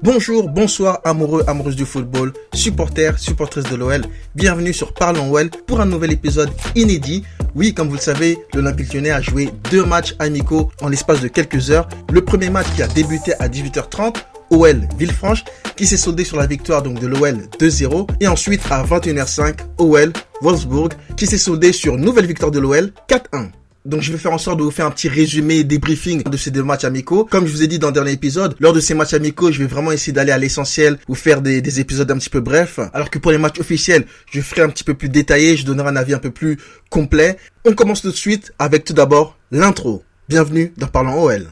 Bonjour, bonsoir, amoureux, amoureuses du football, supporters, supportrices de l'OL. Bienvenue sur Parlons OL pour un nouvel épisode inédit. Oui, comme vous le savez, l'Olympique Lyonnais a joué deux matchs amicaux en l'espace de quelques heures. Le premier match qui a débuté à 18h30 OL Villefranche qui s'est soldé sur la victoire donc de l'OL 2-0 et ensuite à 21h05 OL Wolfsburg qui s'est soldé sur nouvelle victoire de l'OL 4-1. Donc je vais faire en sorte de vous faire un petit résumé débriefing de ces deux matchs amicaux. Comme je vous ai dit dans le dernier épisode, lors de ces matchs amicaux, je vais vraiment essayer d'aller à l'essentiel, vous faire des, des, épisodes un petit peu brefs. Alors que pour les matchs officiels, je ferai un petit peu plus détaillé, je donnerai un avis un peu plus complet. On commence tout de suite avec tout d'abord l'intro. Bienvenue dans Parlons OL.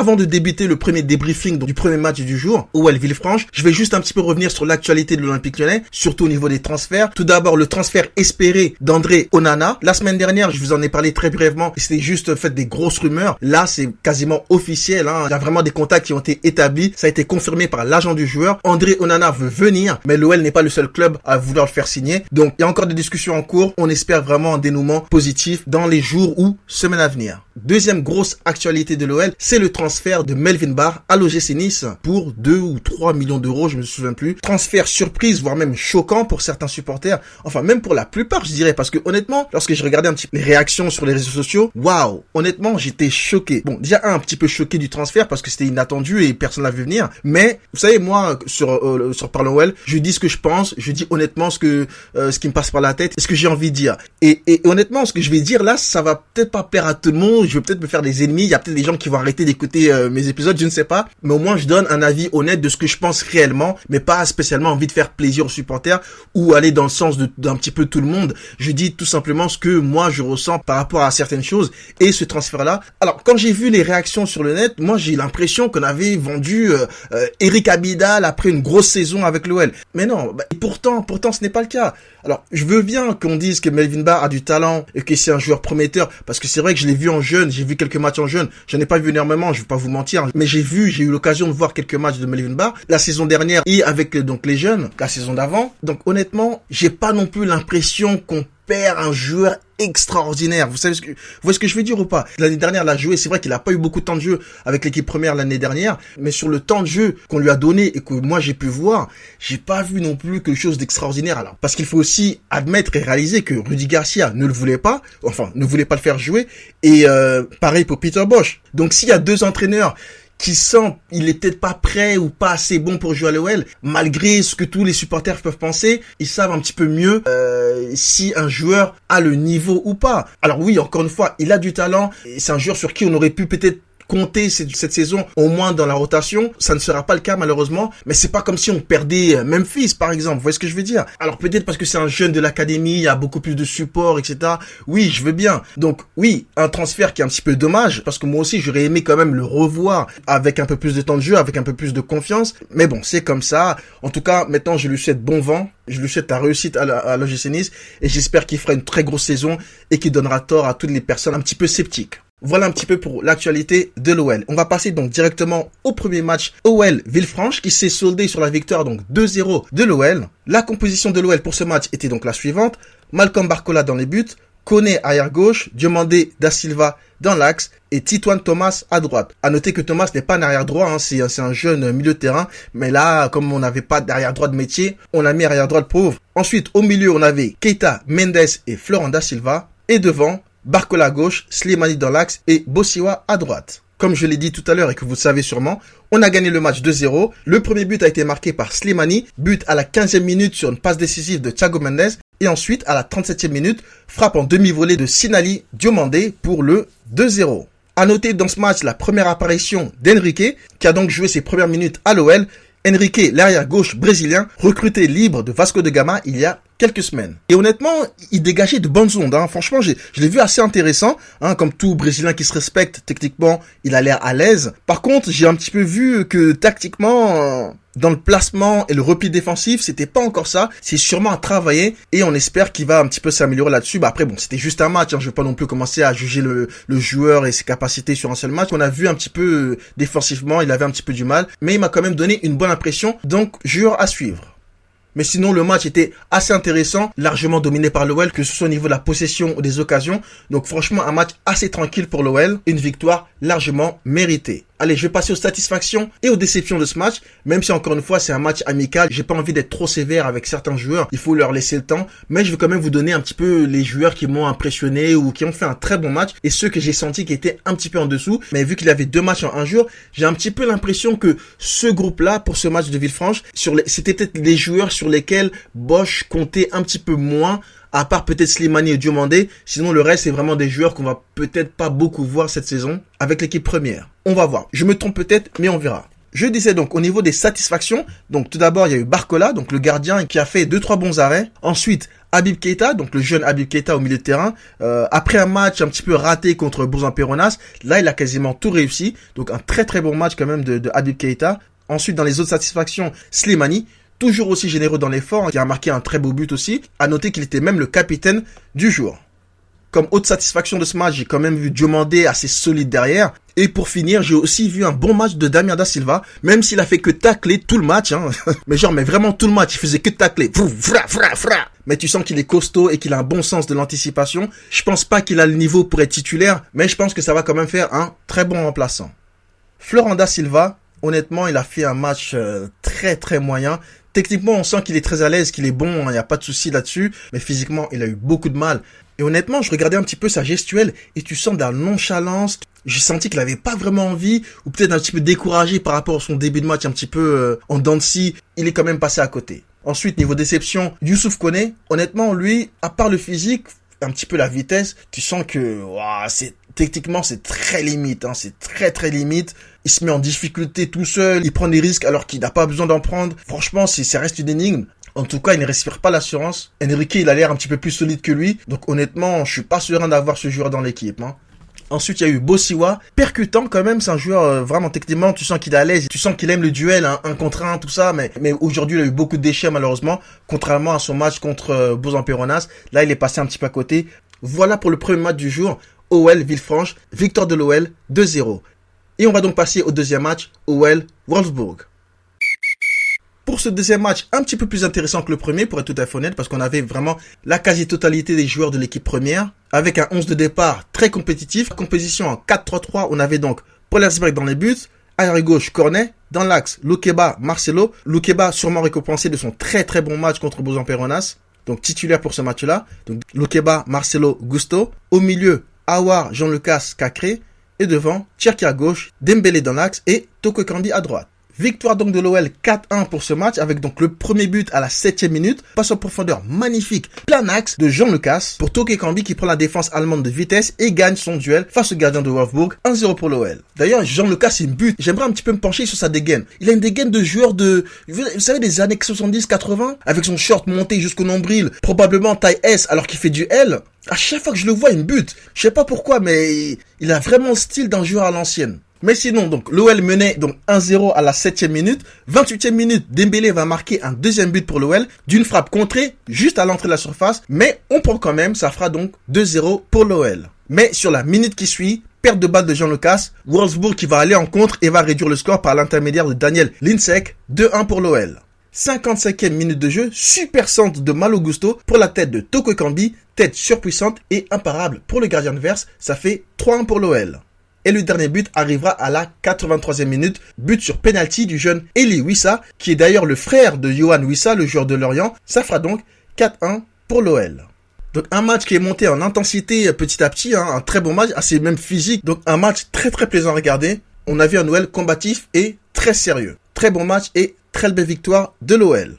Avant de débuter le premier débriefing du premier match du jour, OL Villefranche, je vais juste un petit peu revenir sur l'actualité de l'Olympique Lyonnais, surtout au niveau des transferts. Tout d'abord, le transfert espéré d'André Onana. La semaine dernière, je vous en ai parlé très brièvement, c'était juste fait des grosses rumeurs. Là, c'est quasiment officiel. Hein. Il y a vraiment des contacts qui ont été établis. Ça a été confirmé par l'agent du joueur. André Onana veut venir, mais l'OL n'est pas le seul club à vouloir le faire signer. Donc, il y a encore des discussions en cours. On espère vraiment un dénouement positif dans les jours ou semaines à venir. Deuxième grosse actualité de l'OL, c'est le transfert de Melvin Barr à l'OGC Nice pour 2 ou 3 millions d'euros, je me souviens plus. Transfert surprise, voire même choquant pour certains supporters. Enfin, même pour la plupart, je dirais, parce que honnêtement, lorsque j'ai regardé un petit peu les réactions sur les réseaux sociaux, waouh, honnêtement, j'étais choqué. Bon, déjà un, petit peu choqué du transfert parce que c'était inattendu et personne l'a vu venir. Mais vous savez, moi, sur euh, sur Parlons je dis ce que je pense, je dis honnêtement ce que euh, ce qui me passe par la tête, ce que j'ai envie de dire. Et, et honnêtement, ce que je vais dire là, ça va peut-être pas plaire à tout le monde je vais peut-être me faire des ennemis, il y a peut-être des gens qui vont arrêter d'écouter euh, mes épisodes, je ne sais pas, mais au moins je donne un avis honnête de ce que je pense réellement, mais pas spécialement envie de faire plaisir aux supporters ou aller dans le sens d'un petit peu tout le monde. Je dis tout simplement ce que moi je ressens par rapport à certaines choses et ce transfert-là. Alors quand j'ai vu les réactions sur le net, moi j'ai l'impression qu'on avait vendu euh, euh, Eric Abidal après une grosse saison avec l'OL. Mais non, bah, et pourtant, pourtant ce n'est pas le cas. Alors je veux bien qu'on dise que Melvin Barr a du talent et que c'est un joueur prometteur parce que c'est vrai que je l'ai vu en jeu j'ai vu quelques matchs en jeune. Je n'ai pas vu énormément, je pas vous mentir, mais j'ai vu, j'ai eu l'occasion de voir quelques matchs de Melvin Barr la saison dernière et avec donc les jeunes la saison d'avant. Donc honnêtement, j'ai pas non plus l'impression qu'on un joueur extraordinaire. Vous savez ce que, vous voyez ce que je veux dire ou pas? L'année dernière, il a joué. C'est vrai qu'il a pas eu beaucoup de temps de jeu avec l'équipe première l'année dernière, mais sur le temps de jeu qu'on lui a donné et que moi j'ai pu voir, j'ai pas vu non plus quelque chose d'extraordinaire. Alors, parce qu'il faut aussi admettre et réaliser que Rudy Garcia ne le voulait pas, enfin, ne voulait pas le faire jouer, et euh, pareil pour Peter Bosch. Donc, s'il y a deux entraîneurs qui sent il est peut-être pas prêt ou pas assez bon pour jouer à l'OL, malgré ce que tous les supporters peuvent penser, ils savent un petit peu mieux euh, si un joueur a le niveau ou pas. Alors oui, encore une fois, il a du talent, c'est un joueur sur qui on aurait pu peut-être compter cette, saison au moins dans la rotation. Ça ne sera pas le cas malheureusement, mais c'est pas comme si on perdait euh, Memphis par exemple. Vous voyez ce que je veux dire? Alors peut-être parce que c'est un jeune de l'académie, il y a beaucoup plus de support, etc. Oui, je veux bien. Donc oui, un transfert qui est un petit peu dommage parce que moi aussi j'aurais aimé quand même le revoir avec un peu plus de temps de jeu, avec un peu plus de confiance. Mais bon, c'est comme ça. En tout cas, maintenant je lui souhaite bon vent. Je lui souhaite la réussite à l'OGC Nice et j'espère qu'il fera une très grosse saison et qu'il donnera tort à toutes les personnes un petit peu sceptiques. Voilà un petit peu pour l'actualité de l'OL. On va passer donc directement au premier match OL Villefranche qui s'est soldé sur la victoire donc 2-0 de l'OL. La composition de l'OL pour ce match était donc la suivante. Malcolm Barcola dans les buts, Kone arrière gauche, Diomandé da Silva dans l'axe et Titouane Thomas à droite. À noter que Thomas n'est pas un arrière droit, hein, c'est un jeune milieu de terrain, mais là, comme on n'avait pas d'arrière droit de métier, on a mis arrière droit de pauvre. Ensuite, au milieu, on avait Keita, Mendes et Florent da Silva. Et devant, Barcola à gauche, Slimani dans l'axe et Bossiwa à droite. Comme je l'ai dit tout à l'heure et que vous savez sûrement, on a gagné le match 2-0. Le premier but a été marqué par Slimani, but à la 15e minute sur une passe décisive de Thiago Mendes. Et ensuite, à la 37e minute, frappe en demi-volée de Sinali Diomandé pour le 2-0. À noter dans ce match la première apparition d'Enrique, qui a donc joué ses premières minutes à l'OL. Enrique, l'arrière gauche brésilien, recruté libre de Vasco de Gama il y a quelques semaines. Et honnêtement, il dégageait de bonnes ondes. Hein. Franchement, je l'ai vu assez intéressant. Hein. Comme tout Brésilien qui se respecte, techniquement, il a l'air à l'aise. Par contre, j'ai un petit peu vu que tactiquement, dans le placement et le repli défensif, c'était pas encore ça. C'est sûrement à travailler et on espère qu'il va un petit peu s'améliorer là-dessus. Bah après bon, c'était juste un match. Hein. Je vais pas non plus commencer à juger le, le, joueur et ses capacités sur un seul match. On a vu un petit peu euh, défensivement, il avait un petit peu du mal, mais il m'a quand même donné une bonne impression. Donc joueur à suivre. Mais sinon, le match était assez intéressant, largement dominé par l'OL, que ce soit au niveau de la possession ou des occasions. Donc franchement, un match assez tranquille pour l'OL, une victoire largement méritée. Allez, je vais passer aux satisfactions et aux déceptions de ce match. Même si encore une fois, c'est un match amical, j'ai pas envie d'être trop sévère avec certains joueurs. Il faut leur laisser le temps. Mais je vais quand même vous donner un petit peu les joueurs qui m'ont impressionné ou qui ont fait un très bon match et ceux que j'ai senti qui étaient un petit peu en dessous. Mais vu qu'il avait deux matchs en un jour, j'ai un petit peu l'impression que ce groupe-là, pour ce match de Villefranche, c'était peut-être les joueurs sur lesquels Bosch comptait un petit peu moins à part peut-être Slimani et Diomandé. Sinon, le reste, c'est vraiment des joueurs qu'on va peut-être pas beaucoup voir cette saison avec l'équipe première. On va voir. Je me trompe peut-être, mais on verra. Je disais donc au niveau des satisfactions, donc tout d'abord il y a eu Barcola, donc le gardien qui a fait deux trois bons arrêts. Ensuite Habib Keita, donc le jeune Habib Keita au milieu de terrain. Euh, après un match un petit peu raté contre Peronas, là il a quasiment tout réussi. Donc un très très bon match quand même de, de Habib Keita. Ensuite dans les autres satisfactions, Slimani, toujours aussi généreux dans l'effort, qui a marqué un très beau but aussi. À noter qu'il était même le capitaine du jour. Comme haute satisfaction de ce match, j'ai quand même vu Diomandé assez solide derrière. Et pour finir, j'ai aussi vu un bon match de Damien Da Silva, même s'il a fait que tacler tout le match. Hein. mais genre, mais vraiment tout le match, il faisait que tacler. Mais tu sens qu'il est costaud et qu'il a un bon sens de l'anticipation. Je pense pas qu'il a le niveau pour être titulaire, mais je pense que ça va quand même faire un très bon remplaçant. Florent Da Silva, honnêtement, il a fait un match euh, très très moyen. Techniquement, on sent qu'il est très à l'aise, qu'il est bon, il hein, n'y a pas de souci là-dessus. Mais physiquement, il a eu beaucoup de mal. Et honnêtement, je regardais un petit peu sa gestuelle et tu sens de la nonchalance. J'ai senti qu'il avait pas vraiment envie ou peut-être un petit peu découragé par rapport à son début de match un petit peu euh, en dents Il est quand même passé à côté. Ensuite, niveau déception, Youssouf Kone, honnêtement, lui, à part le physique, un petit peu la vitesse, tu sens que c'est techniquement c'est très limite, hein, c'est très très limite. Il se met en difficulté tout seul, il prend des risques alors qu'il n'a pas besoin d'en prendre. Franchement, ça reste une énigme. En tout cas, il ne respire pas l'assurance. Enrique, il a l'air un petit peu plus solide que lui. Donc honnêtement, je suis pas serein d'avoir ce joueur dans l'équipe. Hein. Ensuite, il y a eu Bossiwa, percutant quand même, c'est un joueur euh, vraiment techniquement, tu sens qu'il est à l'aise, tu sens qu'il aime le duel, hein, un contre un, tout ça, mais, aujourd'hui, il a eu beaucoup de déchets malheureusement, contrairement à son match contre euh. Là, il est passé un petit peu à côté. Voilà pour le premier match du jour. OL Villefranche, victoire de l'OL 2-0. Et on va donc passer au deuxième match, OL Wolfsburg. Pour ce deuxième match, un petit peu plus intéressant que le premier, pour être tout à fait honnête, parce qu'on avait vraiment la quasi-totalité des joueurs de l'équipe première, avec un 11 de départ très compétitif. Composition en 4-3-3, on avait donc Polersberg dans les buts, arrière gauche Cornet, dans l'axe Lukeba Marcelo, Lukeba sûrement récompensé de son très très bon match contre Bozan Peronas, donc titulaire pour ce match-là. Donc Lukeba Marcelo Gusto, au milieu Awar Jean-Lucas Cacré, et devant Cherki à gauche, Dembélé dans l'axe et Toko Kandi à droite. Victoire donc de l'OL 4-1 pour ce match avec donc le premier but à la 7 minute. Passe en profondeur magnifique, plein axe de Jean Lucas pour Toke Kambi qui prend la défense allemande de vitesse et gagne son duel face au gardien de Wolfsburg 1-0 pour l'OL. D'ailleurs, Jean Lucas c'est une but. J'aimerais un petit peu me pencher sur sa dégaine. Il a une dégaine de joueur de, vous savez, des années 70-80 avec son short monté jusqu'au nombril, probablement taille S alors qu'il fait du L. À chaque fois que je le vois, il me bute. Je sais pas pourquoi, mais il a vraiment le style d'un joueur à l'ancienne. Mais sinon, donc, l'OL menait donc 1-0 à la 7 minute. 28e minute, Dembélé va marquer un deuxième but pour l'OL d'une frappe contrée juste à l'entrée de la surface. Mais on prend quand même, ça fera donc 2-0 pour l'OL. Mais sur la minute qui suit, perte de balle de Jean Lucas, Wolfsburg qui va aller en contre et va réduire le score par l'intermédiaire de Daniel Linsek, 2-1 pour l'OL. 55e minute de jeu, super centre de Malo Gusto pour la tête de Toko Kambi, tête surpuissante et imparable pour le gardien de verse, ça fait 3-1 pour l'OL. Et le dernier but arrivera à la 83e minute, but sur penalty du jeune Eli Wissa, qui est d'ailleurs le frère de Johan Wissa, le joueur de Lorient. Ça fera donc 4-1 pour l'OL. Donc un match qui est monté en intensité petit à petit, hein, un très bon match, assez même physique. Donc un match très très plaisant à regarder. On a vu un Noël combatif et très sérieux. Très bon match et très belle victoire de l'OL.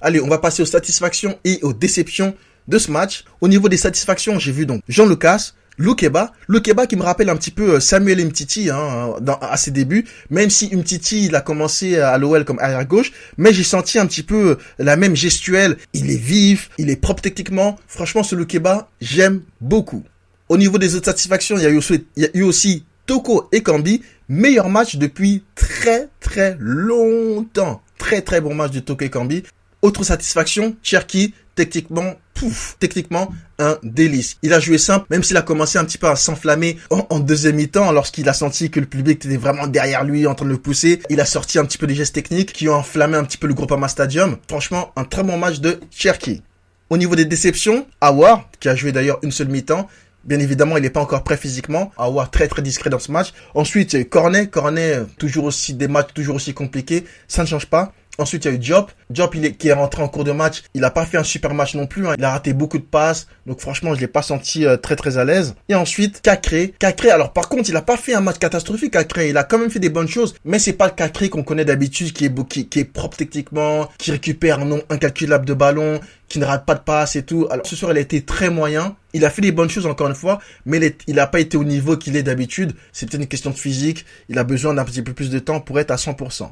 Allez, on va passer aux satisfactions et aux déceptions de ce match. Au niveau des satisfactions, j'ai vu donc Jean Lucas, Loukeba, Loukeba qui me rappelle un petit peu euh, Samuel Mtiti hein, dans, à ses débuts, même si Mtiti il a commencé à l'OL comme arrière gauche, mais j'ai senti un petit peu euh, la même gestuelle. Il est vif, il est propre techniquement. Franchement, ce Loukeba, j'aime beaucoup. Au niveau des autres satisfactions, il y a eu aussi, il y a eu aussi Toko et Kambi, meilleur match depuis très très longtemps. Très très bon match de Toko et Kambi. Autre satisfaction, Cherki, techniquement, pouf, techniquement, un délice. Il a joué simple, même s'il a commencé un petit peu à s'enflammer en, deuxième mi-temps, lorsqu'il a senti que le public était vraiment derrière lui, en train de le pousser. Il a sorti un petit peu des gestes techniques qui ont enflammé un petit peu le groupe Groupama Stadium. Franchement, un très bon match de Cherki. Au niveau des déceptions, Awar, qui a joué d'ailleurs une seule mi-temps, Bien évidemment, il n'est pas encore prêt physiquement. Awar très très discret dans ce match. Ensuite, Cornet. Cornet, toujours aussi des matchs toujours aussi compliqués. Ça ne change pas. Ensuite, il y a eu Diop. Diop, il est, qui est rentré en cours de match. Il a pas fait un super match non plus. Hein. Il a raté beaucoup de passes. Donc, franchement, je l'ai pas senti euh, très, très à l'aise. Et ensuite, Cacré. Cacré, alors, par contre, il a pas fait un match catastrophique, Cacré. Il a quand même fait des bonnes choses. Mais c'est pas le Cacré qu'on connaît d'habitude, qui est, qui, qui est propre techniquement, qui récupère un nombre incalculable de ballons, qui ne rate pas de passes et tout. Alors, ce soir, il a été très moyen. Il a fait des bonnes choses, encore une fois. Mais il a pas été au niveau qu'il est d'habitude. C'est peut-être une question de physique. Il a besoin d'un petit peu plus de temps pour être à 100%.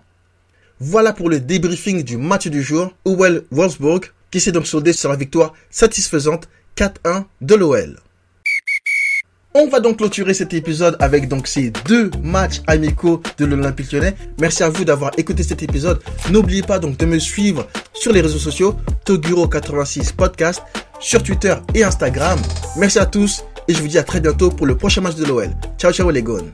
Voilà pour le débriefing du match du jour. Owell Wolfsburg qui s'est donc soldé sur la victoire satisfaisante 4-1 de l'OL. On va donc clôturer cet épisode avec donc ces deux matchs amicaux de l'Olympique Lyonnais. Merci à vous d'avoir écouté cet épisode. N'oubliez pas donc de me suivre sur les réseaux sociaux Toguro86 Podcast sur Twitter et Instagram. Merci à tous et je vous dis à très bientôt pour le prochain match de l'OL. Ciao ciao les gones.